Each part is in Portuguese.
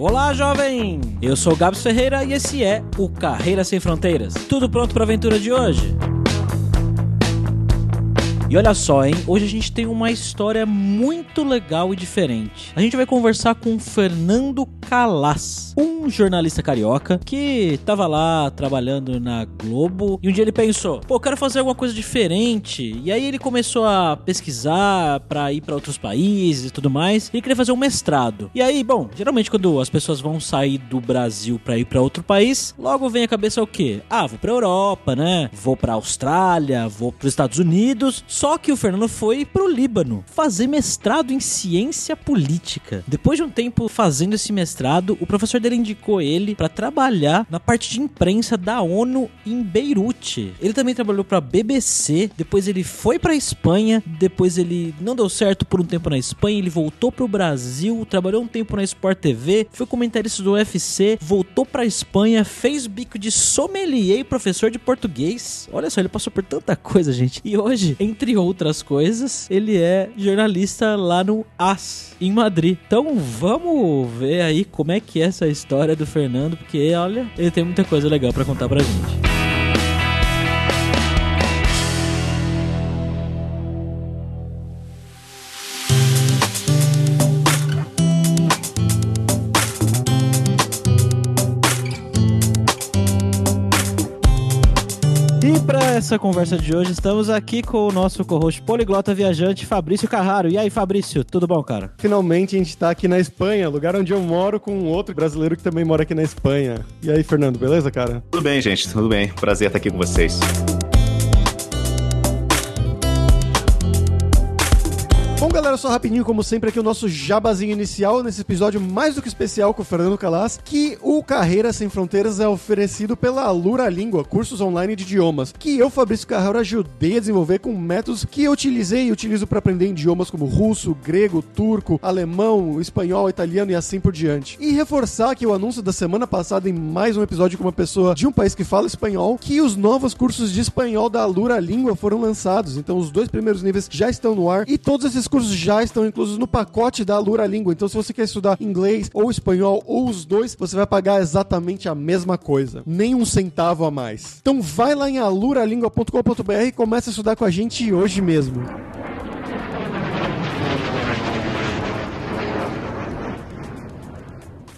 Olá, jovem! Eu sou o Gabs Ferreira e esse é o Carreira Sem Fronteiras. Tudo pronto para a aventura de hoje? E olha só, hein? Hoje a gente tem uma história muito legal e diferente. A gente vai conversar com Fernando Calas, um jornalista carioca que tava lá trabalhando na Globo e um dia ele pensou: pô, quero fazer alguma coisa diferente. E aí ele começou a pesquisar para ir para outros países e tudo mais. E ele queria fazer um mestrado. E aí, bom, geralmente quando as pessoas vão sair do Brasil para ir para outro país, logo vem a cabeça o quê? Ah, vou para Europa, né? Vou para Austrália, vou para os Estados Unidos. Só que o Fernando foi pro Líbano fazer mestrado em ciência política. Depois de um tempo fazendo esse mestrado, o professor dele indicou ele para trabalhar na parte de imprensa da ONU em Beirute. Ele também trabalhou para BBC, depois ele foi para Espanha, depois ele não deu certo por um tempo na Espanha, ele voltou pro Brasil, trabalhou um tempo na Sport TV, foi comentarista do UFC, voltou para Espanha, fez bico de sommelier e professor de português. Olha só, ele passou por tanta coisa, gente. E hoje, entre entre outras coisas, ele é jornalista lá no AS, em Madrid. Então vamos ver aí como é que é essa história do Fernando, porque olha, ele tem muita coisa legal para contar pra gente. Essa conversa de hoje, estamos aqui com o nosso co-host poliglota viajante, Fabrício Carraro. E aí, Fabrício, tudo bom, cara? Finalmente a gente tá aqui na Espanha, lugar onde eu moro com outro brasileiro que também mora aqui na Espanha. E aí, Fernando, beleza, cara? Tudo bem, gente, tudo bem. Prazer estar aqui com vocês. Galera, só rapidinho, como sempre, aqui o nosso jabazinho inicial nesse episódio mais do que especial com o Fernando Calas, que o Carreira Sem Fronteiras é oferecido pela Alura Língua, cursos online de idiomas, que eu, Fabrício Carraro, ajudei a desenvolver com métodos que eu utilizei e utilizo para aprender idiomas como russo, grego, turco, alemão, espanhol, italiano e assim por diante. E reforçar que o anúncio da semana passada em mais um episódio com uma pessoa de um país que fala espanhol, que os novos cursos de espanhol da Alura Língua foram lançados. Então, os dois primeiros níveis já estão no ar e todos esses cursos já estão inclusos no pacote da Alura Língua. Então, se você quer estudar inglês ou espanhol ou os dois, você vai pagar exatamente a mesma coisa. Nem um centavo a mais. Então, vai lá em aluralingua.com.br e comece a estudar com a gente hoje mesmo.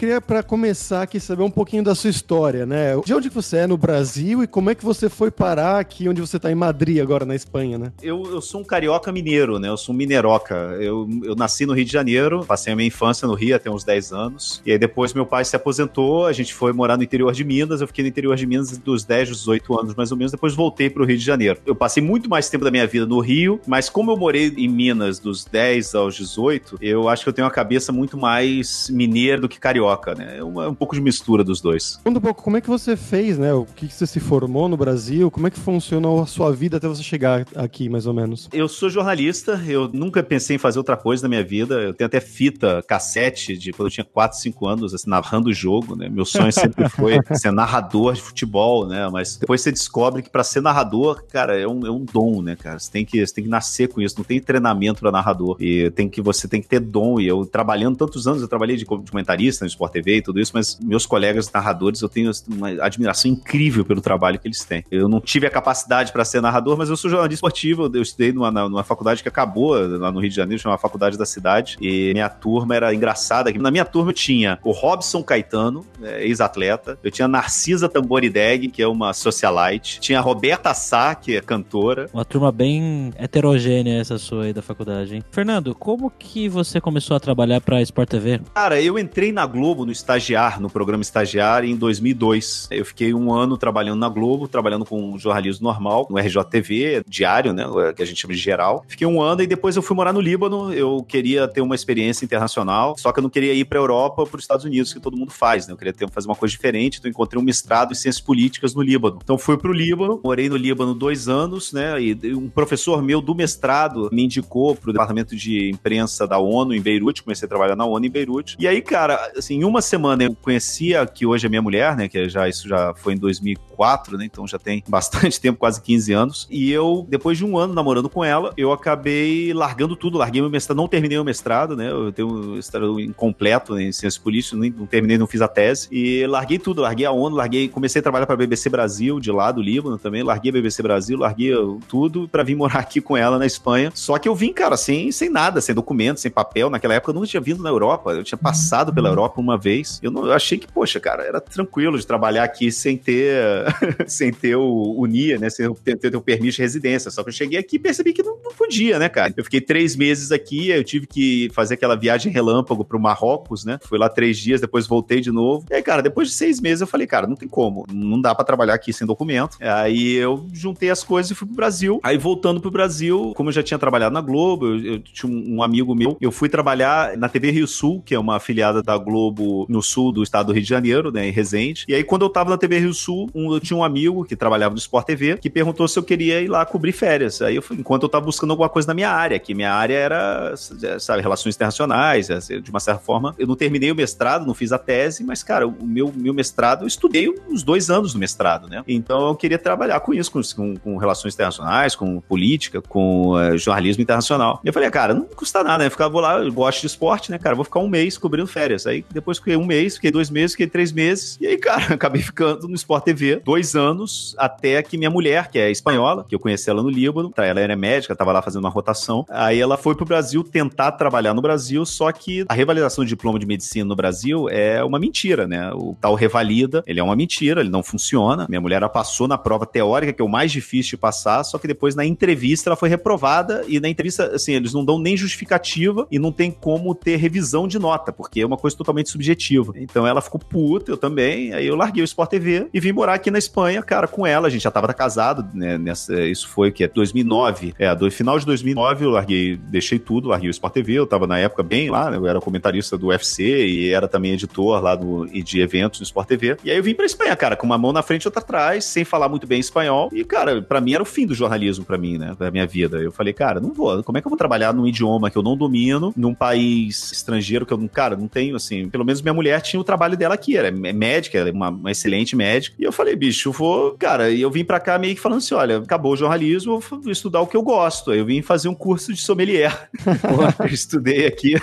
Queria, para começar aqui, saber um pouquinho da sua história, né? De onde você é no Brasil e como é que você foi parar aqui onde você está em Madrid, agora na Espanha, né? Eu, eu sou um carioca mineiro, né? Eu sou um mineroca. Eu, eu nasci no Rio de Janeiro, passei a minha infância no Rio até uns 10 anos. E aí depois meu pai se aposentou, a gente foi morar no interior de Minas. Eu fiquei no interior de Minas dos 10, 18 anos mais ou menos. Depois voltei para o Rio de Janeiro. Eu passei muito mais tempo da minha vida no Rio, mas como eu morei em Minas dos 10 aos 18, eu acho que eu tenho uma cabeça muito mais mineira do que carioca carioca, né? É uma, um pouco de mistura dos dois. Conta um pouco como é que você fez, né? O que, que você se formou no Brasil? Como é que funcionou a sua vida até você chegar aqui, mais ou menos? Eu sou jornalista, eu nunca pensei em fazer outra coisa na minha vida. Eu tenho até fita, cassete de quando eu tinha 4, 5 anos, assim, narrando o jogo, né? Meu sonho sempre foi ser narrador de futebol, né? Mas depois você descobre que para ser narrador, cara, é um, é um dom, né, cara? Você tem, que, você tem que nascer com isso, não tem treinamento para narrador. E tem que, você tem que ter dom. E eu trabalhando tantos anos, eu trabalhei de comentarista Sport TV e tudo isso, mas meus colegas narradores, eu tenho uma admiração incrível pelo trabalho que eles têm. Eu não tive a capacidade para ser narrador, mas eu sou jornalista esportivo, eu estudei numa, numa faculdade que acabou lá no Rio de Janeiro, chamava Faculdade da Cidade, e minha turma era engraçada. Na minha turma eu tinha o Robson Caetano, é, ex-atleta, eu tinha Narcisa Tamborideg, que é uma socialite, tinha a Roberta Sá, que é cantora. Uma turma bem heterogênea essa sua aí da faculdade, hein? Fernando, como que você começou a trabalhar pra Sport TV? Cara, eu entrei na Globo no estagiar, no programa estagiar em 2002. Eu fiquei um ano trabalhando na Globo, trabalhando com jornalismo normal, no RJTV, diário, né, que a gente chama de geral. Fiquei um ano e depois eu fui morar no Líbano. Eu queria ter uma experiência internacional, só que eu não queria ir para Europa, para os Estados Unidos, que todo mundo faz, né? Eu queria ter, fazer uma coisa diferente, então encontrei um mestrado em ciências políticas no Líbano. Então fui para o Líbano, morei no Líbano dois anos, né? E um professor meu do mestrado me indicou para o departamento de imprensa da ONU em Beirute, comecei a trabalhar na ONU em Beirute. E aí, cara, assim, em uma semana eu conhecia que hoje é minha mulher, né? Que já isso já foi em 2004, né? Então já tem bastante tempo, quase 15 anos. E eu, depois de um ano namorando com ela, eu acabei largando tudo, larguei meu mestrado, não terminei o mestrado, né? Eu tenho um mestrado incompleto em ciências políticas, não terminei, não fiz a tese. E larguei tudo, larguei a ONU, larguei, comecei a trabalhar para a BBC Brasil, de lá do Líbano também, larguei a BBC Brasil, larguei tudo para vir morar aqui com ela na Espanha. Só que eu vim, cara, sem, sem nada, sem documento, sem papel. Naquela época eu não tinha vindo na Europa, eu tinha passado pela Europa uma vez. Eu, não, eu achei que, poxa, cara, era tranquilo de trabalhar aqui sem ter, sem ter o, o NIA, né? Sem ter, ter o permisso de residência. Só que eu cheguei aqui e percebi que não, não, podia, né, cara? Eu fiquei três meses aqui, eu tive que fazer aquela viagem relâmpago pro Marrocos, né? Fui lá três dias, depois voltei de novo. E aí, cara, depois de seis meses eu falei, cara, não tem como, não dá para trabalhar aqui sem documento. Aí eu juntei as coisas e fui pro Brasil. Aí voltando pro Brasil, como eu já tinha trabalhado na Globo, eu, eu tinha um amigo meu, eu fui trabalhar na TV Rio Sul, que é uma afiliada da Globo no sul do estado do Rio de Janeiro, né, em Resende. E aí, quando eu tava na TV Rio Sul, um, eu tinha um amigo que trabalhava no Sport TV, que perguntou se eu queria ir lá cobrir férias. Aí, eu, enquanto eu tava buscando alguma coisa na minha área, que minha área era, sabe, relações internacionais, assim, de uma certa forma. Eu não terminei o mestrado, não fiz a tese, mas, cara, o meu, meu mestrado, eu estudei uns dois anos no mestrado, né? Então, eu queria trabalhar com isso, com, com relações internacionais, com política, com uh, jornalismo internacional. E eu falei, cara, não custa nada, né? Ficar, vou lá, eu gosto de esporte, né, cara? Vou ficar um mês cobrindo férias. Aí, fiquei um mês, fiquei dois meses, fiquei três meses. E aí, cara, acabei ficando no Sport TV dois anos, até que minha mulher, que é espanhola, que eu conheci ela no Líbano, ela era médica, tava lá fazendo uma rotação. Aí ela foi pro Brasil tentar trabalhar no Brasil, só que a revalidação de diploma de medicina no Brasil é uma mentira, né? O tal revalida, ele é uma mentira, ele não funciona. Minha mulher passou na prova teórica, que é o mais difícil de passar, só que depois na entrevista ela foi reprovada e na entrevista, assim, eles não dão nem justificativa e não tem como ter revisão de nota, porque é uma coisa totalmente subjetiva. Então ela ficou puta, eu também, aí eu larguei o Sport TV e vim morar aqui na Espanha, cara, com ela, a gente já tava casado, né, nessa, isso foi o que, 2009, é, do final de 2009 eu larguei, deixei tudo, larguei o Sport TV, eu tava na época bem lá, né, eu era comentarista do UFC e era também editor lá do, de eventos no Sport TV, e aí eu vim pra Espanha, cara, com uma mão na frente e outra atrás, sem falar muito bem espanhol, e cara, para mim era o fim do jornalismo para mim, né, da minha vida. Eu falei, cara, não vou, como é que eu vou trabalhar num idioma que eu não domino, num país estrangeiro que eu não, cara, não tenho, assim, pelo menos minha mulher tinha o trabalho dela aqui, era médica, ela é uma, uma excelente médica, e eu falei, bicho, eu vou, cara, e eu vim pra cá meio que falando assim, olha, acabou o jornalismo, vou estudar o que eu gosto, aí eu vim fazer um curso de sommelier. eu estudei aqui,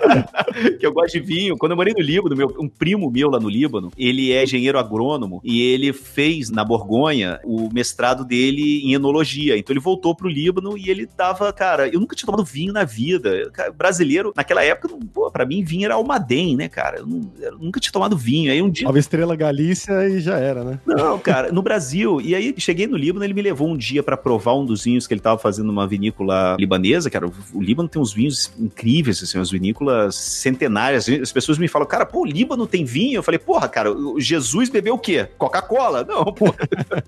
que eu gosto de vinho. Quando eu morei no Líbano, meu, um primo meu lá no Líbano, ele é engenheiro agrônomo, e ele fez na Borgonha o mestrado dele em enologia, então ele voltou pro Líbano e ele tava, cara, eu nunca tinha tomado vinho na vida, cara, brasileiro, naquela época, pô, pra mim vinho era Almaden, né, cara, eu, não, eu nunca tinha tomado vinho, aí um dia... Nova Estrela Galícia e já era, né? Não, cara, no Brasil, e aí cheguei no Líbano, ele me levou um dia para provar um dos vinhos que ele tava fazendo numa vinícola libanesa, cara, o Líbano tem uns vinhos incríveis, assim, umas vinícolas centenárias, as pessoas me falam, cara, pô, o Líbano tem vinho? Eu falei, porra, cara, Jesus bebeu o quê? Coca-Cola? Não, pô.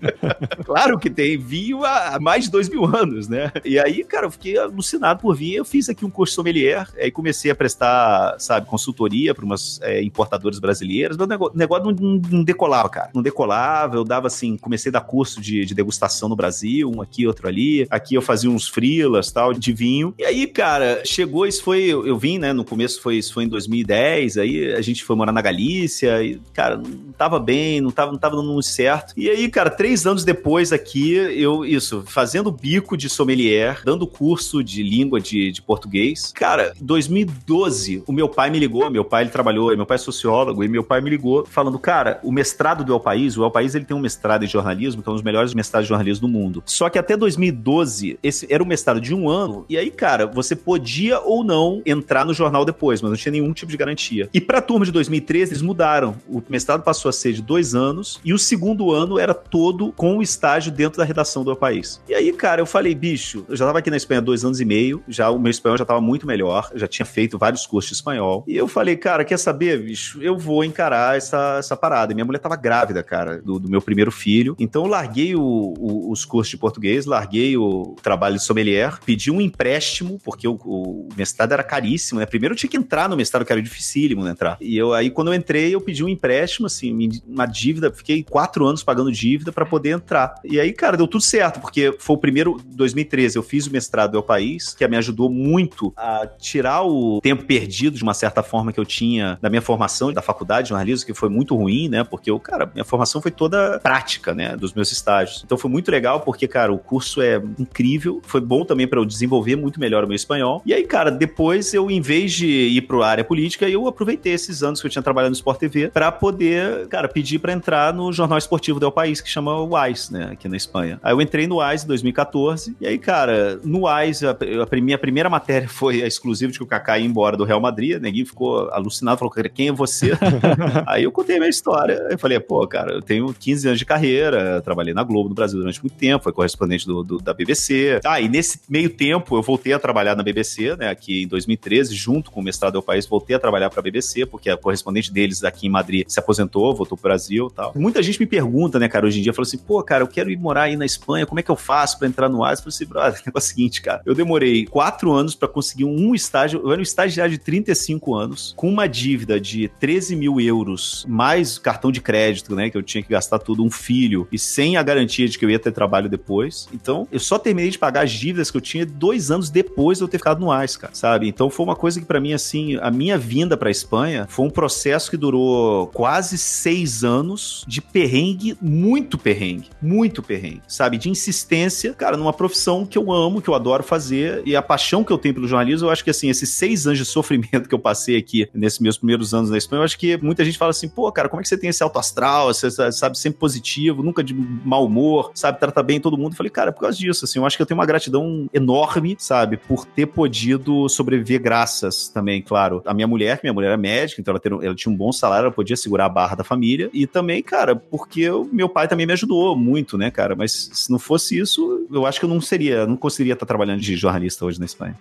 claro que tem vinho há mais de dois mil anos, né? E aí, cara, eu fiquei alucinado por vinho, eu fiz aqui um curso sommelier, aí comecei a prestar, sabe, consultoria para umas é, importadoras brasileiras, meu negócio, negócio não, não, decolava, cara, não decolava, eu dava assim, comecei a dar curso de, de degustação no Brasil, um aqui, outro ali, aqui eu fazia uns frilas, tal, de vinho, e aí, cara, chegou, isso foi, eu, eu vim, né, no começo foi, isso foi em 2010, aí a gente foi morar na Galícia, e, cara, não tava bem, não tava, não tava dando muito certo, e aí, cara, três anos depois aqui, eu, isso, fazendo bico de sommelier, dando curso de língua de, de português, cara, 2012, o meu pai me ligou, meu pai, ele trabalhou, meu pai é sociólogo, e meu pai me ligou falando, cara, o mestrado do El País, o El País, ele tem um mestrado em jornalismo, que é um dos melhores mestrados de jornalismo do mundo, só que até 2012, esse era um mestrado de um ano, e aí, cara, você podia ou não entrar no jornal depois, mas não tinha nenhum tipo de garantia. E pra turma de 2013, eles mudaram. O mestrado passou a ser de dois anos, e o segundo ano era todo com o estágio dentro da redação do El País. E aí, cara, eu falei, bicho, eu já tava aqui na Espanha dois anos e meio, já o meu espanhol já tava muito melhor, já tinha feito vários cursos de espanhol. E eu falei, cara, quer saber, bicho? Eu vou encarar essa, essa parada. Minha mulher tava grávida, cara, do, do meu primeiro filho. Então eu larguei o, o, os cursos de português, larguei o trabalho de sommelier, pedi um empréstimo, porque o, o, mestrado era caríssimo, né? Primeiro eu tinha que entrar no mestrado, que era dificílimo né, entrar. E eu aí, quando eu entrei, eu pedi um empréstimo, assim, uma dívida, fiquei quatro anos pagando dívida para poder entrar. E aí, cara, deu tudo certo, porque foi o primeiro, 2013, eu fiz o mestrado ao país, que me ajudou muito a tirar o tempo perdido, de uma certa forma, que eu tinha da minha formação da faculdade de jornalismo, que foi muito ruim, né? Porque eu, cara, minha formação foi toda prática, né? Dos meus estágios. Então foi muito legal porque, cara, o curso é incrível. Foi bom também para eu desenvolver muito melhor o meu espanhol. E aí, cara, depois eu, em vez de ir para a área política, eu aproveitei esses anos que eu tinha trabalhado no Sport TV para poder, cara, pedir para entrar no jornal esportivo do país que chama AIS, né? Aqui na Espanha. Aí eu entrei no AIS em 2014. E aí, cara, no AIS, a, a minha primeira matéria foi a exclusiva de que o Kaká ia embora do Real Madrid. Ninguém ficou alucinado, falou, quem é você? aí eu contei a minha história. Eu falei, pô, cara, eu tenho 15 anos de carreira, trabalhei na Globo no Brasil durante muito tempo, foi correspondente do, do, da BBC. Ah, e nesse meio tempo eu voltei a trabalhar na BBC, né, aqui em 2013, junto com o mestrado ao país, voltei a trabalhar para a BBC, porque a correspondente deles aqui em Madrid se aposentou, voltou pro Brasil e tal. Muita gente me pergunta, né, cara, hoje em dia, falou assim, pô, cara, eu quero ir morar aí na Espanha, como é que eu faço para entrar no AS? Eu falei assim, brother, é o seguinte, cara, eu demorei quatro anos para conseguir um estágio, eu era um estagiário de 35 anos, com uma dívida de 13 mil euros, mais cartão de crédito, né, que eu tinha que gastar tudo, um filho, e sem a garantia de que eu ia ter trabalho depois. Então, eu só terminei de pagar as dívidas que eu tinha dois anos depois de eu ter ficado no AIS, cara, sabe? Então, foi uma coisa que para mim, assim, a minha vinda pra Espanha foi um processo que durou quase seis anos de perrengue, muito perrengue, muito perrengue, sabe? De insistência, cara, numa profissão que eu amo, que eu adoro fazer, e a paixão que eu tenho pelo jornalismo, eu acho que, assim, esses seis anos de sofrimento que eu passei aqui nesses meus primeiros anos na Espanha, eu acho que muita gente fala assim, pô, cara, como é que você tem esse alto astral, você sabe, sempre positivo, nunca de mau humor, sabe, trata bem todo mundo. Eu falei, cara, por causa disso, assim, eu acho que eu tenho uma gratidão enorme, sabe, por ter podido sobreviver graças também, claro, a minha mulher, minha mulher era médica, então ela, ter, ela tinha um bom salário, ela podia segurar a barra da família, e também, cara, porque o meu pai também me ajudou muito, né, cara, mas se não fosse isso, eu acho que eu não seria, não conseguiria estar trabalhando de jornalista hoje na Espanha.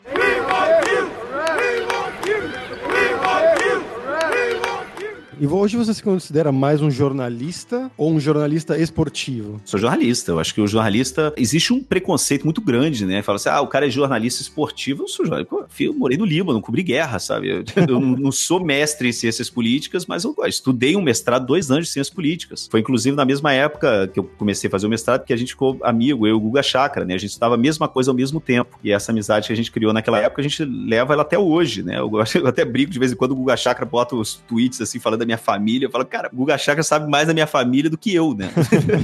E hoje você se considera mais um jornalista ou um jornalista esportivo? Sou jornalista. Eu acho que o jornalista. Existe um preconceito muito grande, né? Fala assim: ah, o cara é jornalista esportivo. Eu sou jornalista. Eu morei no Líbano, cobri guerra, sabe? Eu, eu não sou mestre em ciências políticas, mas eu estudei um mestrado, dois anos de ciências políticas. Foi inclusive na mesma época que eu comecei a fazer o mestrado que a gente ficou amigo, eu e o Guga Chakra, né? A gente estudava a mesma coisa ao mesmo tempo. E essa amizade que a gente criou naquela época, a gente leva ela até hoje, né? Eu, eu até brigo de vez em quando o Guga Chakra bota os tweets assim, falando da minha família. Eu falo, cara, o Guga Chakra sabe mais da minha família do que eu, né?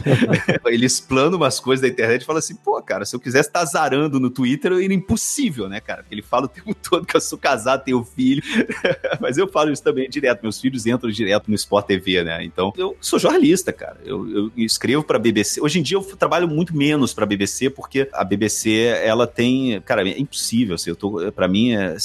Ele explana umas coisas da internet e fala assim, pô, cara, se eu quisesse estar zarando no Twitter, era impossível, né, cara? Porque ele fala o tempo todo que eu sou casado, tenho filho. Mas eu falo isso também direto. Meus filhos entram direto no Sport TV, né? Então, eu sou jornalista, cara. Eu, eu escrevo pra BBC. Hoje em dia eu trabalho muito menos pra BBC, porque a BBC, ela tem. Cara, é impossível. Assim, eu tô, pra mim, é,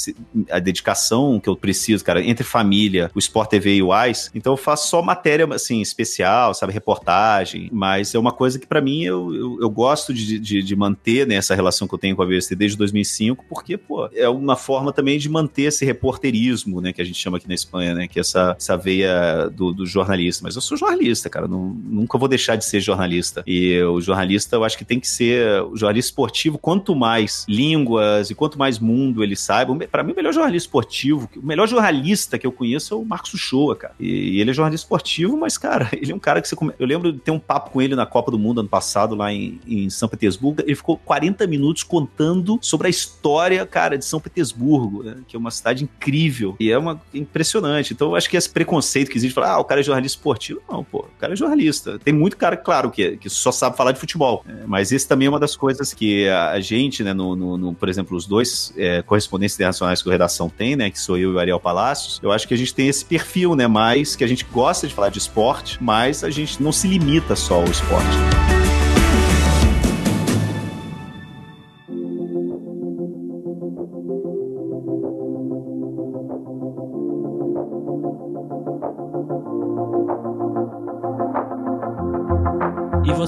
a dedicação que eu preciso, cara, entre família, o Sport TV e o Então, eu faço só matéria, assim, especial, sabe? Reportagem. Mas é uma coisa que, para mim, eu, eu, eu gosto de, de, de, manter né, essa relação que eu tenho com a BBC desde 2005, porque, pô, é uma forma também de manter esse reporterismo, né? Que a gente chama aqui na Espanha, né? Que é essa, essa veia do, do jornalista. Mas eu sou jornalista, cara. Não, nunca vou deixar de ser jornalista. E o jornalista, eu acho que tem que ser o jornalista esportivo. Quanto mais línguas e quanto mais mundo ele saiba, para mim, o melhor jornalista esportivo, o melhor jornalista que eu conheço é o Marcos Uchoa, cara. E, e ele é jornalista esportivo, mas, cara, ele é um cara que você. Come... Eu lembro de ter um papo com ele na Copa do Mundo ano passado, lá em, em São Petersburgo. Ele ficou 40 minutos contando sobre a história, cara, de São Petersburgo, né? que é uma cidade incrível. E é uma impressionante. Então, eu acho que esse preconceito que existe, falar, ah, o cara é jornalista esportivo. Não, pô, o cara é jornalista. Tem muito cara, claro, que, que só sabe falar de futebol. É, mas esse também é uma das coisas que a gente, né, no, no, no por exemplo, os dois é, correspondentes internacionais que a redação tem, né, que sou eu e o Ariel Palacios, eu acho que a gente tem esse perfil, né, mais que a gente gosta de falar de esporte, mas a gente não se limita só ao esporte.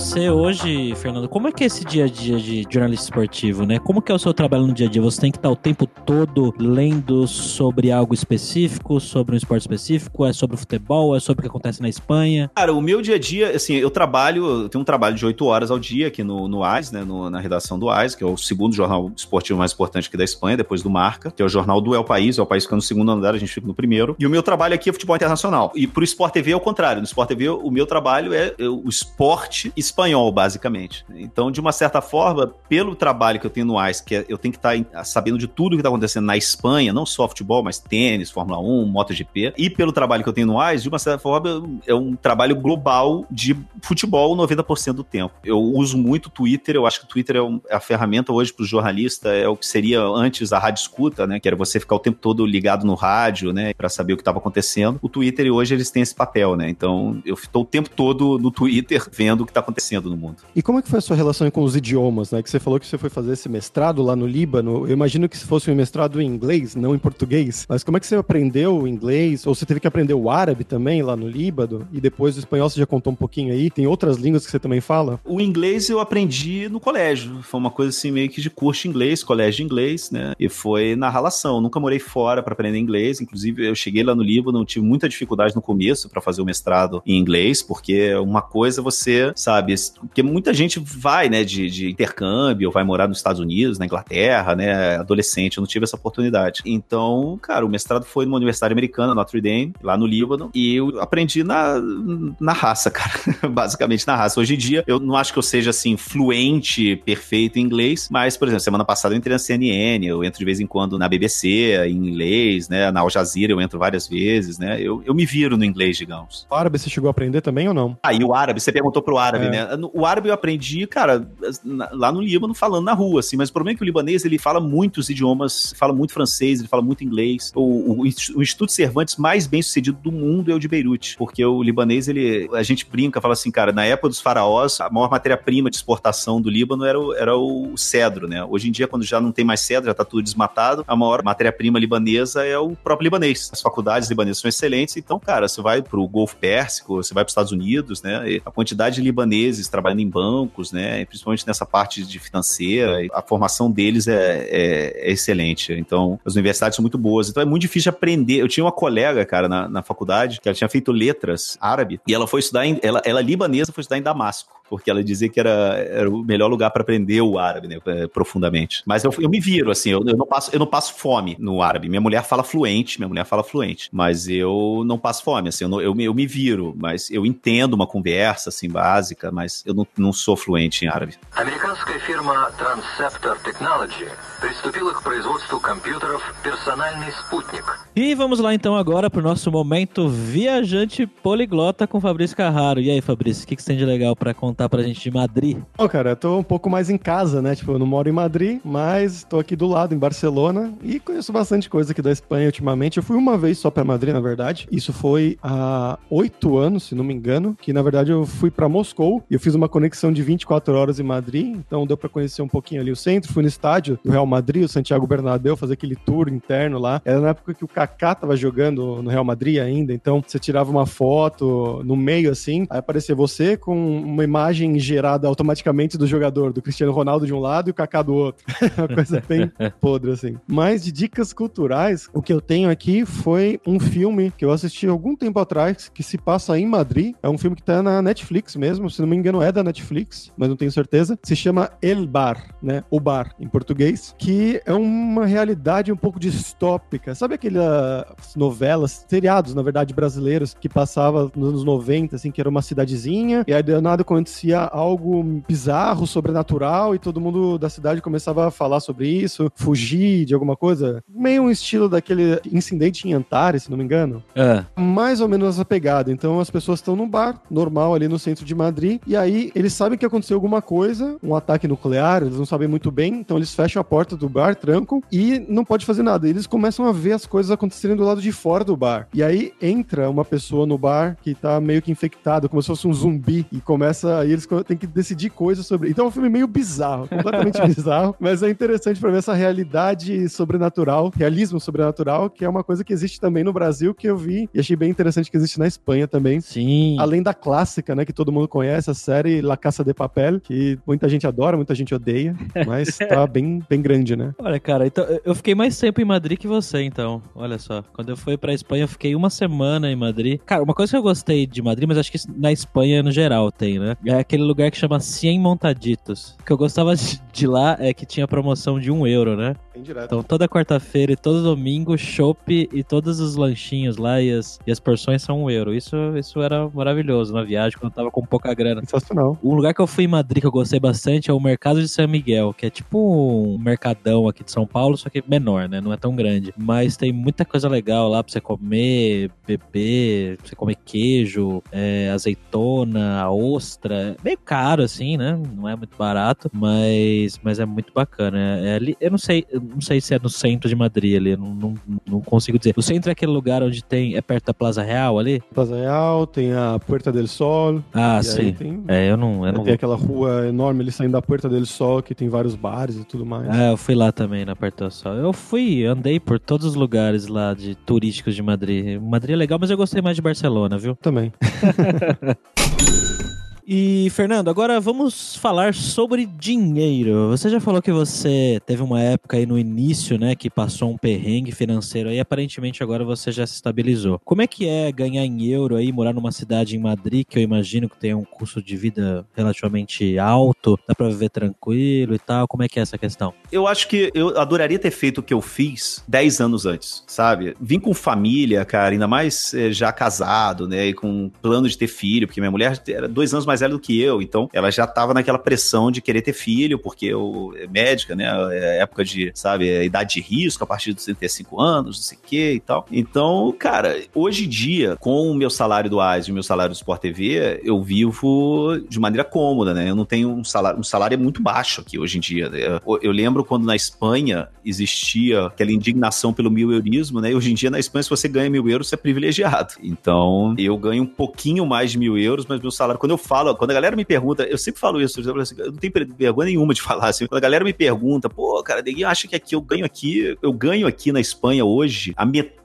Você hoje, Fernando, como é que é esse dia a dia de jornalista esportivo, né? Como que é o seu trabalho no dia a dia? Você tem que estar o tempo todo lendo sobre algo específico, sobre um esporte específico? É sobre futebol? É sobre o que acontece na Espanha? Cara, o meu dia a dia, assim, eu trabalho, eu tenho um trabalho de 8 horas ao dia aqui no, no AIS, né? No, na redação do AIS, que é o segundo jornal esportivo mais importante aqui da Espanha, depois do Marca, que é o jornal do El País. O El País fica no segundo andar, a gente fica no primeiro. E o meu trabalho aqui é futebol internacional. E pro Sport TV é o contrário. No Sport TV, o meu trabalho é o esporte espanhol, basicamente. Então, de uma certa forma, pelo trabalho que eu tenho no ICE, que é, eu tenho que estar tá sabendo de tudo que está acontecendo na Espanha, não só futebol, mas tênis, Fórmula 1, MotoGP, e pelo trabalho que eu tenho no ICE, de uma certa forma, é um trabalho global de futebol 90% do tempo. Eu uso muito o Twitter, eu acho que o Twitter é, é a ferramenta hoje para o jornalista, é o que seria antes a rádio escuta, né? Que era você ficar o tempo todo ligado no rádio, né? Para saber o que estava acontecendo. O Twitter hoje eles têm esse papel, né? Então eu estou o tempo todo no Twitter vendo o que está acontecendo no mundo. E como é que foi a sua relação com os idiomas, né? Que você falou que você foi fazer esse mestrado lá no Líbano. Eu imagino que se fosse um mestrado em inglês, não em português. Mas como é que você aprendeu o inglês? Ou você teve que aprender o árabe também lá no Líbano? E depois o espanhol você já contou um pouquinho aí? Tem outras línguas que você também fala? O inglês eu aprendi no colégio. Foi uma coisa assim meio que de curso de inglês, colégio de inglês, né? E foi na relação. Nunca morei fora para aprender inglês. Inclusive, eu cheguei lá no Líbano, tive muita dificuldade no começo para fazer o mestrado em inglês, porque uma coisa você, sabe, porque muita gente vai, né, de, de intercâmbio, ou vai morar nos Estados Unidos, na Inglaterra, né, adolescente, eu não tive essa oportunidade. Então, cara, o mestrado foi numa universidade americana, Notre Dame, lá no Líbano, e eu aprendi na, na raça, cara, basicamente na raça. Hoje em dia, eu não acho que eu seja, assim, fluente, perfeito em inglês, mas, por exemplo, semana passada eu entrei na CNN, eu entro de vez em quando na BBC, em inglês, né, na Al Jazeera eu entro várias vezes, né, eu, eu me viro no inglês, digamos. O árabe você chegou a aprender também ou não? Ah, e o árabe, você perguntou pro árabe, é. né? O árabe eu aprendi, cara, lá no Líbano falando na rua, assim, mas o problema é que o libanês, ele fala muitos idiomas, fala muito francês, ele fala muito inglês. O, o, o Instituto Cervantes mais bem sucedido do mundo é o de Beirute, porque o libanês, ele, a gente brinca, fala assim, cara, na época dos faraós, a maior matéria-prima de exportação do Líbano era o, era o cedro, né? Hoje em dia, quando já não tem mais cedro, já tá tudo desmatado, a maior matéria-prima libanesa é o próprio libanês. As faculdades libanesas são excelentes, então, cara, você vai pro Golfo Pérsico, você vai para os Estados Unidos, né? A quantidade de libaneses trabalhando em bancos, né? Principalmente nessa parte de financeira, a formação deles é, é, é, excelente. Então, as universidades são muito boas. Então, é muito difícil aprender. Eu tinha uma colega, cara, na, na faculdade, que ela tinha feito letras árabe, e ela foi estudar, em, ela, ela libanesa foi estudar em Damasco porque ela dizia que era, era o melhor lugar para aprender o árabe, né, é, profundamente. Mas eu, eu me viro, assim, eu, eu, não passo, eu não passo fome no árabe. Minha mulher fala fluente, minha mulher fala fluente, mas eu não passo fome, assim, eu, não, eu, eu me viro, mas eu entendo uma conversa, assim, básica, mas eu não, não sou fluente em árabe. Американская фирма Transceptor Technology приступила к производству компьютеров «Персональный спутник». E vamos lá então agora para o nosso momento viajante poliglota com Fabrício Carraro. E aí, Fabrício, o que, que você tem de legal para contar pra gente de Madrid? Ó, oh, cara, eu tô um pouco mais em casa, né? Tipo, eu não moro em Madrid, mas tô aqui do lado, em Barcelona, e conheço bastante coisa aqui da Espanha ultimamente. Eu fui uma vez só para Madrid, na verdade. Isso foi há oito anos, se não me engano, que na verdade eu fui para Moscou e eu fiz uma conexão de 24 horas em Madrid, então deu para conhecer um pouquinho ali o centro. Fui no estádio do Real Madrid, o Santiago Bernabéu, fazer aquele tour interno lá. Era na época que o Kaká tava jogando no Real Madrid ainda, então você tirava uma foto no meio assim, aí aparecia você com uma imagem gerada automaticamente do jogador, do Cristiano Ronaldo de um lado e o Kaká do outro. uma coisa bem podre assim. Mas de dicas culturais, o que eu tenho aqui foi um filme que eu assisti algum tempo atrás que se passa em Madrid. É um filme que tá na Netflix mesmo, se não me engano é da Netflix, mas não tenho certeza. Se chama El Bar, né? O Bar em português, que é uma realidade um pouco distópica. Sabe aquelas novelas, seriados, na verdade, brasileiros que passava nos anos 90, assim, que era uma cidadezinha, e aí do nada acontecia algo bizarro, sobrenatural, e todo mundo da cidade começava a falar sobre isso, fugir de alguma coisa. Meio um estilo daquele incidente em Antares, se não me engano. É. Mais ou menos essa pegada. Então as pessoas estão num bar normal ali no centro de Madrid, e aí eles sabem que aconteceu alguma coisa, um ataque nuclear, eles não sabem muito bem, então eles fecham a porta do bar, trancam, e não pode fazer nada. Eles começam a ver as coisas acontecerem do lado de fora do bar. E aí entra uma pessoa no bar que tá meio que infectada, como se fosse um zumbi, e começa. Aí eles têm que decidir coisas sobre. Então é um filme meio bizarro, completamente bizarro, mas é interessante para ver essa realidade sobrenatural, realismo sobrenatural, que é uma coisa que existe também no Brasil, que eu vi e achei bem interessante que existe na Espanha também. Sim. Além da clássica, né, que todo mundo conhece, série La Caça de Papel, que muita gente adora, muita gente odeia, mas tá bem, bem grande, né? Olha, cara, então eu fiquei mais tempo em Madrid que você, então. Olha só. Quando eu fui pra Espanha, eu fiquei uma semana em Madrid. Cara, uma coisa que eu gostei de Madrid, mas acho que na Espanha no geral tem, né? É aquele lugar que chama Cien Montaditos. O que eu gostava de lá é que tinha promoção de um euro, né? Tem direto. Então toda quarta-feira e todo domingo, chopp e todos os lanchinhos lá e as, e as porções são um euro. Isso, isso era maravilhoso na viagem, quando eu tava com pouca grana. Sensacional. Um lugar que eu fui em Madrid que eu gostei bastante é o Mercado de São Miguel, que é tipo um mercadão aqui de São Paulo, só que menor, né? Não é tão grande. Mas tem muita coisa legal lá pra você comer, beber, pra você comer queijo, é, azeitona, ostra. É meio caro, assim, né? Não é muito barato, mas, mas é muito bacana. É ali, eu não sei, não sei se é no centro de Madrid ali, não, não, não consigo dizer. O centro é aquele lugar onde tem, é perto da Plaza Real ali? Plaza Real, tem a Puerta del Sol. Ah, sim. tem, É, eu não, eu não tem aquela rua enorme ali saindo da Puerta del Sol, que tem vários bares e tudo mais. Ah, eu fui lá também na Porta do Sol. Eu fui, andei por todos os lugares lá de turísticos de Madrid. Madrid é legal, mas eu gostei mais de Barcelona, viu? Também. E, Fernando, agora vamos falar sobre dinheiro. Você já falou que você teve uma época aí no início, né, que passou um perrengue financeiro aí, aparentemente agora você já se estabilizou. Como é que é ganhar em euro aí, morar numa cidade em Madrid, que eu imagino que tem um custo de vida relativamente alto, dá pra viver tranquilo e tal? Como é que é essa questão? Eu acho que eu adoraria ter feito o que eu fiz 10 anos antes, sabe? Vim com família, cara, ainda mais eh, já casado, né? E com plano de ter filho, porque minha mulher era dois anos mais velha do que eu, então ela já tava naquela pressão de querer ter filho, porque eu é médica, né? É época de, sabe, é idade de risco a partir dos 35 anos, não sei o que e tal. Então, cara, hoje em dia, com o meu salário do AIS e o meu salário do Sport TV, eu vivo de maneira cômoda, né? Eu não tenho um salário, um salário é muito baixo aqui hoje em dia. Eu, eu lembro quando na Espanha existia aquela indignação pelo mil eurismo, né? E hoje em dia na Espanha, se você ganha mil euros, você é privilegiado. Então, eu ganho um pouquinho mais de mil euros, mas meu salário, quando eu falo, quando a galera me pergunta, eu sempre falo isso, eu, falo assim, eu não tenho vergonha nenhuma de falar assim. Quando a galera me pergunta, pô, cara, ninguém acha que aqui eu ganho aqui, eu ganho aqui na Espanha hoje a metade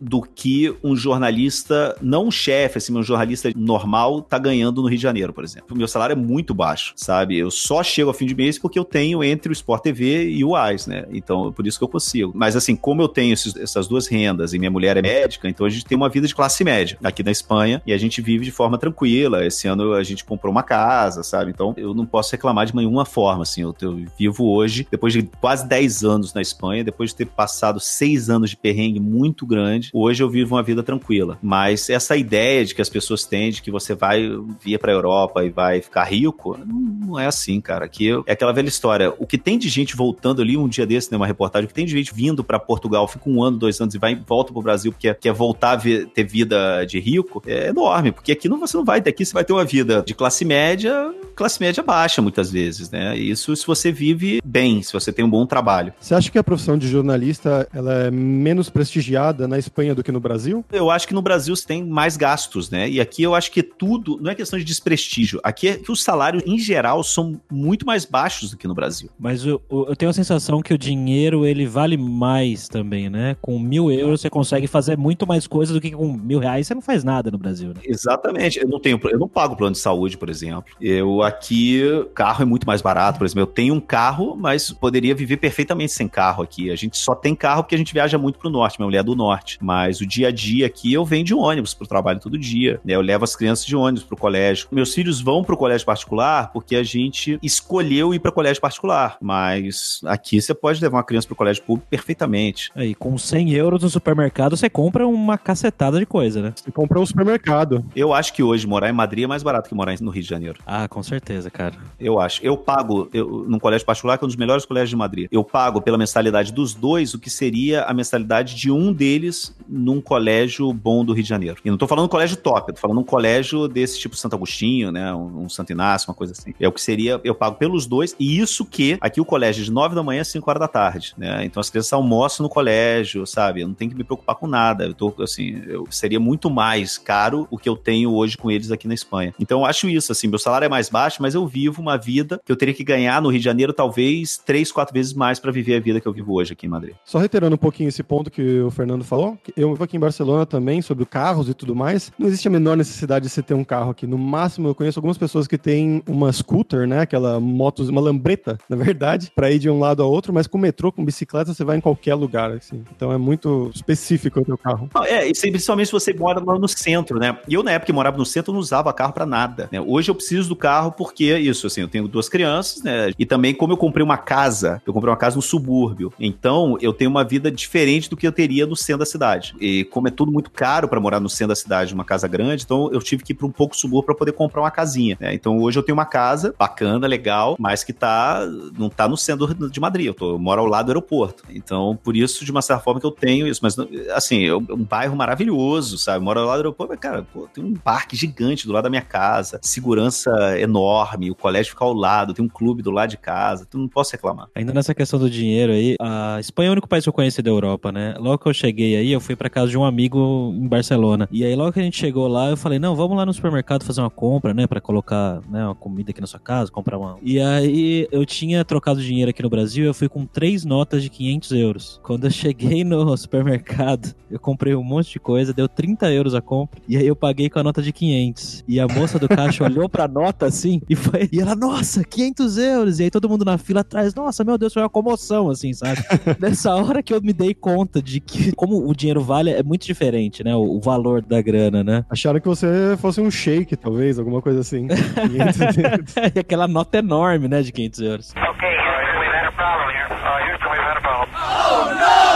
do que um jornalista, não um chefe, assim, um jornalista normal tá ganhando no Rio de Janeiro, por exemplo. O meu salário é muito baixo, sabe? Eu só chego ao fim de mês porque eu tenho entre o Sport TV e o AIS, né? Então, por isso que eu consigo. Mas assim, como eu tenho esses- essas duas rendas e minha mulher é médica, então a gente tem uma vida de classe média aqui na Espanha e a gente vive de forma tranquila. Esse ano a gente comprou uma casa, sabe? Então eu não posso reclamar de nenhuma forma, assim. Eu, eu vivo hoje, depois de quase 10 anos na Espanha, depois de ter passado seis anos de perrengue muito grande, hoje eu vivo uma vida tranquila. Mas essa ideia de que as pessoas têm de que você vai vir pra Europa e vai ficar rico, não, é assim, cara. Aqui é aquela velha história. O que tem de gente voltando ali um dia desse, né, uma reportagem, o que tem de gente vindo pra Portugal, fica um ano, dois anos e vai volta pro Brasil porque quer voltar a ver- ter vida de rico, é enorme, porque aqui não, você não vai ter, aqui você vai ter uma vida de classe média, classe média baixa muitas vezes, né? Isso se você vive bem, se você tem um bom trabalho. Você acha que a profissão de jornalista ela é menos prestigiada na Espanha do que no Brasil? Eu acho que no Brasil você tem mais gastos, né? E aqui eu acho que tudo, não é questão de desprestígio, aqui é que os salários em geral são muito mais baixos do que no Brasil. Mas eu, eu eu tenho a sensação que o dinheiro ele vale mais também, né? Com mil euros você consegue fazer muito mais coisas do que com mil reais você não faz nada no Brasil, né? Exatamente. Eu não tenho, eu não pago plano de saúde, por exemplo. Eu aqui, carro é muito mais barato, por exemplo. Eu tenho um carro, mas poderia viver perfeitamente sem carro aqui. A gente só tem carro porque a gente viaja muito pro norte. Minha mulher é do norte. Mas o dia a dia aqui eu venho de ônibus pro trabalho todo dia. né? Eu levo as crianças de ônibus pro colégio. Meus filhos vão pro colégio particular porque a gente escolheu ir para colégio particular. Mas aqui você pode levar uma criança pro colégio público perfeitamente. Aí, com 100 euros no supermercado, você compra uma cacetada de coisa, né? Você compra um supermercado. Eu acho que hoje morar em Madrid é mais barato que morar no Rio de Janeiro. Ah, com certeza, cara. Eu acho. Eu pago, eu, num colégio particular, que é um dos melhores colégios de Madrid, eu pago pela mensalidade dos dois o que seria a mensalidade de um deles num colégio bom do Rio de Janeiro. E não tô falando colégio top, tô falando um colégio desse tipo Santo Agostinho, né? Um, um Santo Inácio, uma coisa assim. É o que seria, eu pago pelos dois, e isso que aqui o colégio é de 9 da manhã às 5 horas da tarde, né? Então as crianças almoçam no colégio, sabe? Eu não tenho que me preocupar com nada. Eu tô, assim, eu, seria muito mais caro o que eu tenho hoje com eles aqui na Espanha. Então eu acho isso, assim, meu salário é mais baixo, mas eu vivo uma vida que eu teria que ganhar no Rio de Janeiro talvez três, quatro vezes mais para viver a vida que eu vivo hoje aqui em Madrid. Só reiterando um pouquinho esse ponto que o Fernando Fernando falou. Eu vou aqui em Barcelona também, sobre carros e tudo mais. Não existe a menor necessidade de você ter um carro aqui. No máximo, eu conheço algumas pessoas que têm uma scooter, né? Aquela moto, uma lambreta, na verdade, para ir de um lado a outro, mas com metrô, com bicicleta, você vai em qualquer lugar, assim. Então é muito específico o teu carro. É, e principalmente se você mora no centro, né? E eu, na época que morava no centro, não usava carro para nada. Né? Hoje eu preciso do carro porque, isso, assim, eu tenho duas crianças, né? E também, como eu comprei uma casa, eu comprei uma casa no subúrbio. Então, eu tenho uma vida diferente do que eu teria no centro da cidade. E como é tudo muito caro para morar no centro da cidade, uma casa grande, então eu tive que ir para um pouco subúrbio para poder comprar uma casinha. Né? Então, hoje eu tenho uma casa bacana, legal, mas que tá não tá no centro de Madrid. Eu, tô, eu moro ao lado do aeroporto. Então, por isso, de uma certa forma, que eu tenho isso. Mas, assim, é um bairro maravilhoso, sabe? Eu moro ao lado do aeroporto, mas, cara, pô, tem um parque gigante do lado da minha casa, segurança enorme, o colégio fica ao lado, tem um clube do lado de casa, tu não posso reclamar. Ainda nessa questão do dinheiro aí, a Espanha é o único país que eu conheci da Europa, né? Logo que eu cheguei aí, eu fui para casa de um amigo em Barcelona. E aí, logo que a gente chegou lá, eu falei, não, vamos lá no supermercado fazer uma compra, né? Pra colocar né, uma comida aqui na sua casa, comprar uma. E aí, eu tinha trocado dinheiro aqui no Brasil, eu fui com três notas de 500 euros. Quando eu cheguei no supermercado, eu comprei um monte de coisa, deu 30 euros a compra. E aí, eu paguei com a nota de 500. E a moça do caixa olhou pra nota assim e foi. E ela, nossa, 500 euros. E aí, todo mundo na fila atrás, nossa, meu Deus, foi uma comoção, assim, sabe? Nessa hora que eu me dei conta de que, como o dinheiro vale, é muito diferente, né? O, o valor da grana, né? Acharam que você fosse um shake, talvez, alguma coisa assim. 500 euros. e aquela nota enorme, né, de 500 euros. Houston, we've had a problem here. Uh, Houston, we've had a problem.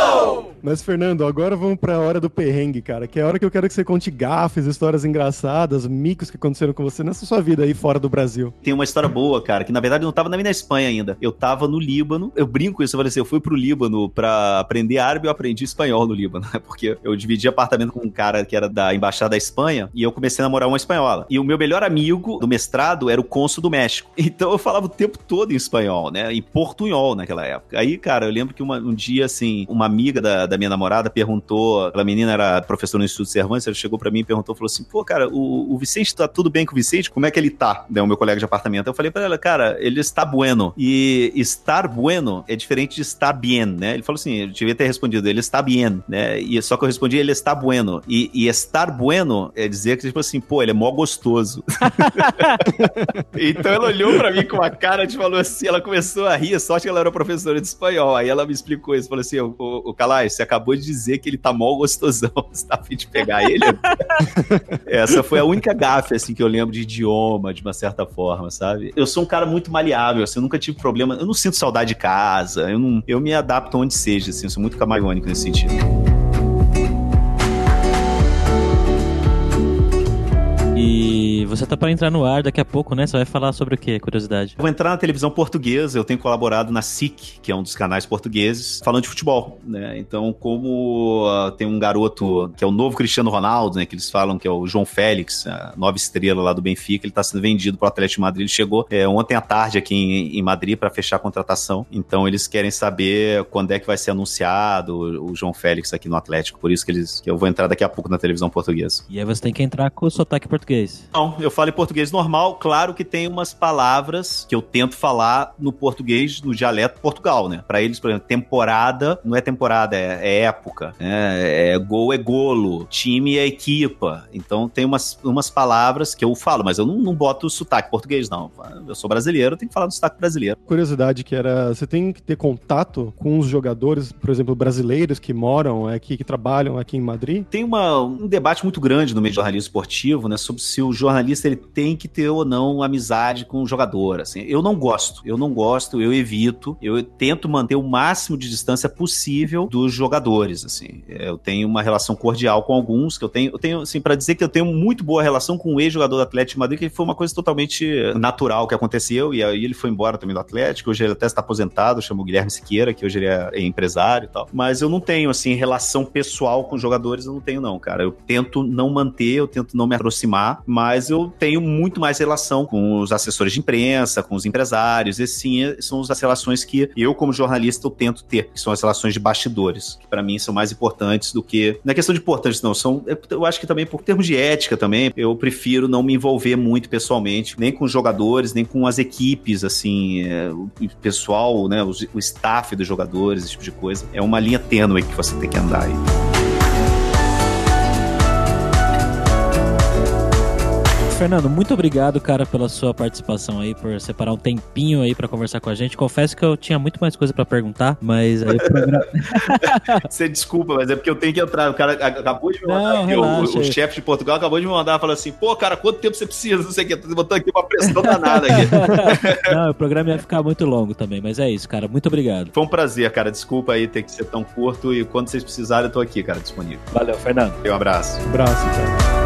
Mas, Fernando, agora vamos pra hora do perrengue, cara. Que é a hora que eu quero que você conte gafes, histórias engraçadas, micos que aconteceram com você nessa sua vida aí fora do Brasil. Tem uma história boa, cara, que na verdade eu não tava nem na Espanha ainda. Eu tava no Líbano. Eu brinco isso, eu falei assim, eu fui pro Líbano pra aprender árabe, eu aprendi espanhol no Líbano, né? Porque eu dividi apartamento com um cara que era da Embaixada da Espanha e eu comecei a namorar uma espanhola. E o meu melhor amigo do mestrado era o cônsul do México. Então eu falava o tempo todo em espanhol, né? Em portunhol naquela época. Aí, cara, eu lembro que uma- um dia, assim, uma amiga da, da minha namorada perguntou, aquela menina era professora no Instituto Cervantes, ela chegou pra mim e perguntou, falou assim, pô, cara, o, o Vicente tá tudo bem com o Vicente? Como é que ele tá? Né, o meu colega de apartamento. Eu falei pra ela, cara, ele está bueno. E estar bueno é diferente de estar bien, né? Ele falou assim, eu devia ter respondido, ele está bien, né? E só que eu respondi, ele está bueno. E, e estar bueno é dizer que, tipo assim, pô, ele é mó gostoso. então ela olhou pra mim com uma cara de falou assim, ela começou a rir, sorte que ela era professora de espanhol. Aí ela me explicou isso, falou assim, o, o, o Calais, você acabou de dizer que ele tá mó gostosão, você tá afim de pegar ele? Essa foi a única gafe, assim, que eu lembro de idioma, de uma certa forma, sabe? Eu sou um cara muito maleável, assim, eu nunca tive problema, eu não sinto saudade de casa, eu, não, eu me adapto onde seja, assim, eu sou muito camaleônico nesse sentido. Você tá pra entrar no ar daqui a pouco, né? Você vai falar sobre o quê? Curiosidade. Eu vou entrar na televisão portuguesa, eu tenho colaborado na SIC, que é um dos canais portugueses, falando de futebol, né? Então, como ah, tem um garoto que é o novo Cristiano Ronaldo, né? Que eles falam que é o João Félix, a nova estrela lá do Benfica, ele tá sendo vendido pro Atlético de Madrid. Ele chegou é, ontem à tarde aqui em, em Madrid para fechar a contratação. Então, eles querem saber quando é que vai ser anunciado o, o João Félix aqui no Atlético. Por isso que eles que eu vou entrar daqui a pouco na televisão portuguesa. E aí você tem que entrar com o sotaque português. Não, eu falo em português normal. Claro que tem umas palavras que eu tento falar no português, no dialeto Portugal, né? Pra eles, por exemplo, temporada não é temporada, é, é época. né? É, gol é golo, time é equipa. Então tem umas, umas palavras que eu falo, mas eu não, não boto sotaque português, não. Eu sou brasileiro, eu tenho que falar no sotaque brasileiro. Curiosidade que era, você tem que ter contato com os jogadores, por exemplo, brasileiros que moram aqui, que trabalham aqui em Madrid. Tem uma, um debate muito grande no meio do jornalismo esportivo, né, sobre se o jornalista ele tem que ter ou não amizade com o jogador. Assim, eu não gosto, eu não gosto, eu evito, eu tento manter o máximo de distância possível dos jogadores. Assim, eu tenho uma relação cordial com alguns que eu tenho, eu tenho assim para dizer que eu tenho muito boa relação com um ex-jogador do Atlético de Madrid, que foi uma coisa totalmente natural que aconteceu e aí ele foi embora também do Atlético. Hoje ele até está aposentado, chama o Guilherme Siqueira, que hoje ele é é empresário e tal. Mas eu não tenho assim relação pessoal com jogadores, eu não tenho não, cara. Eu tento não manter, eu tento não me aproximar, mas eu tenho muito mais relação com os assessores de imprensa, com os empresários. Esses sim são as relações que eu como jornalista eu tento ter, que são as relações de bastidores, que para mim são mais importantes do que não é questão de importantes não, são eu acho que também por termos de ética também, eu prefiro não me envolver muito pessoalmente, nem com os jogadores, nem com as equipes assim, é, o pessoal, né, os- o staff dos jogadores, esse tipo de coisa. É uma linha tênue que você tem que andar aí. Fernando, muito obrigado, cara, pela sua participação aí, por separar um tempinho aí pra conversar com a gente. Confesso que eu tinha muito mais coisa pra perguntar, mas aí o programa... Você desculpa, mas é porque eu tenho que entrar. O cara acabou de me mandar. Não, aqui, o- relaxa o, aí. chefe de Portugal acabou de me mandar falou assim: pô, cara, quanto tempo você precisa? Não sei o que. Tô botando aqui uma pressão danada aqui. Não, o programa ia ficar muito longo também, mas é isso, cara. Muito obrigado. Foi um prazer, cara. Desculpa aí ter que ser tão curto. E quando vocês precisarem, eu tô aqui, cara, disponível. Valeu, Fernando. Um abraço. Abraço, cara.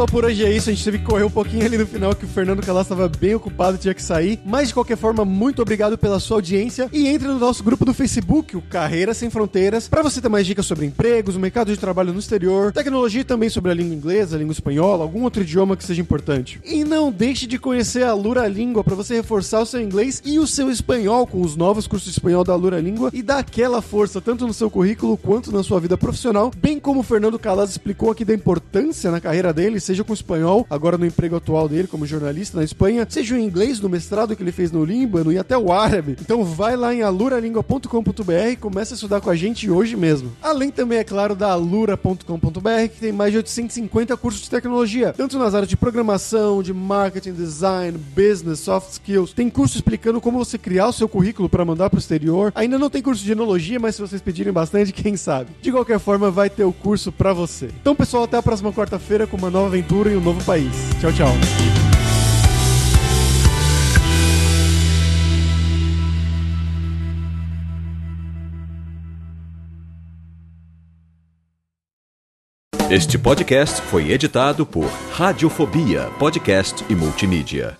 Pessoal, por hoje é isso. A gente teve que correr um pouquinho ali no final, que o Fernando Calas estava bem ocupado, tinha que sair. Mas, de qualquer forma, muito obrigado pela sua audiência. E entre no nosso grupo do Facebook, o Carreira Sem Fronteiras, para você ter mais dicas sobre empregos, o mercado de trabalho no exterior, tecnologia e também sobre a língua inglesa, a língua espanhola, algum outro idioma que seja importante. E não deixe de conhecer a Lura Língua para você reforçar o seu inglês e o seu espanhol com os novos cursos de espanhol da Lura Língua e dar aquela força tanto no seu currículo quanto na sua vida profissional, bem como o Fernando Calas explicou aqui da importância na carreira dele, seja com o espanhol, agora no emprego atual dele como jornalista na Espanha, seja o inglês no mestrado que ele fez no Líbano e até o árabe. Então vai lá em aluralingua.com.br e comece a estudar com a gente hoje mesmo. Além também, é claro, da alura.com.br, que tem mais de 850 cursos de tecnologia, tanto nas áreas de programação, de marketing, design, business, soft skills. Tem curso explicando como você criar o seu currículo para mandar para o exterior. Ainda não tem curso de enologia, mas se vocês pedirem bastante, quem sabe. De qualquer forma, vai ter o curso para você. Então, pessoal, até a próxima quarta-feira com uma nova aventura em um novo país. Tchau, tchau. Este podcast foi editado por Radiofobia, podcast e multimídia.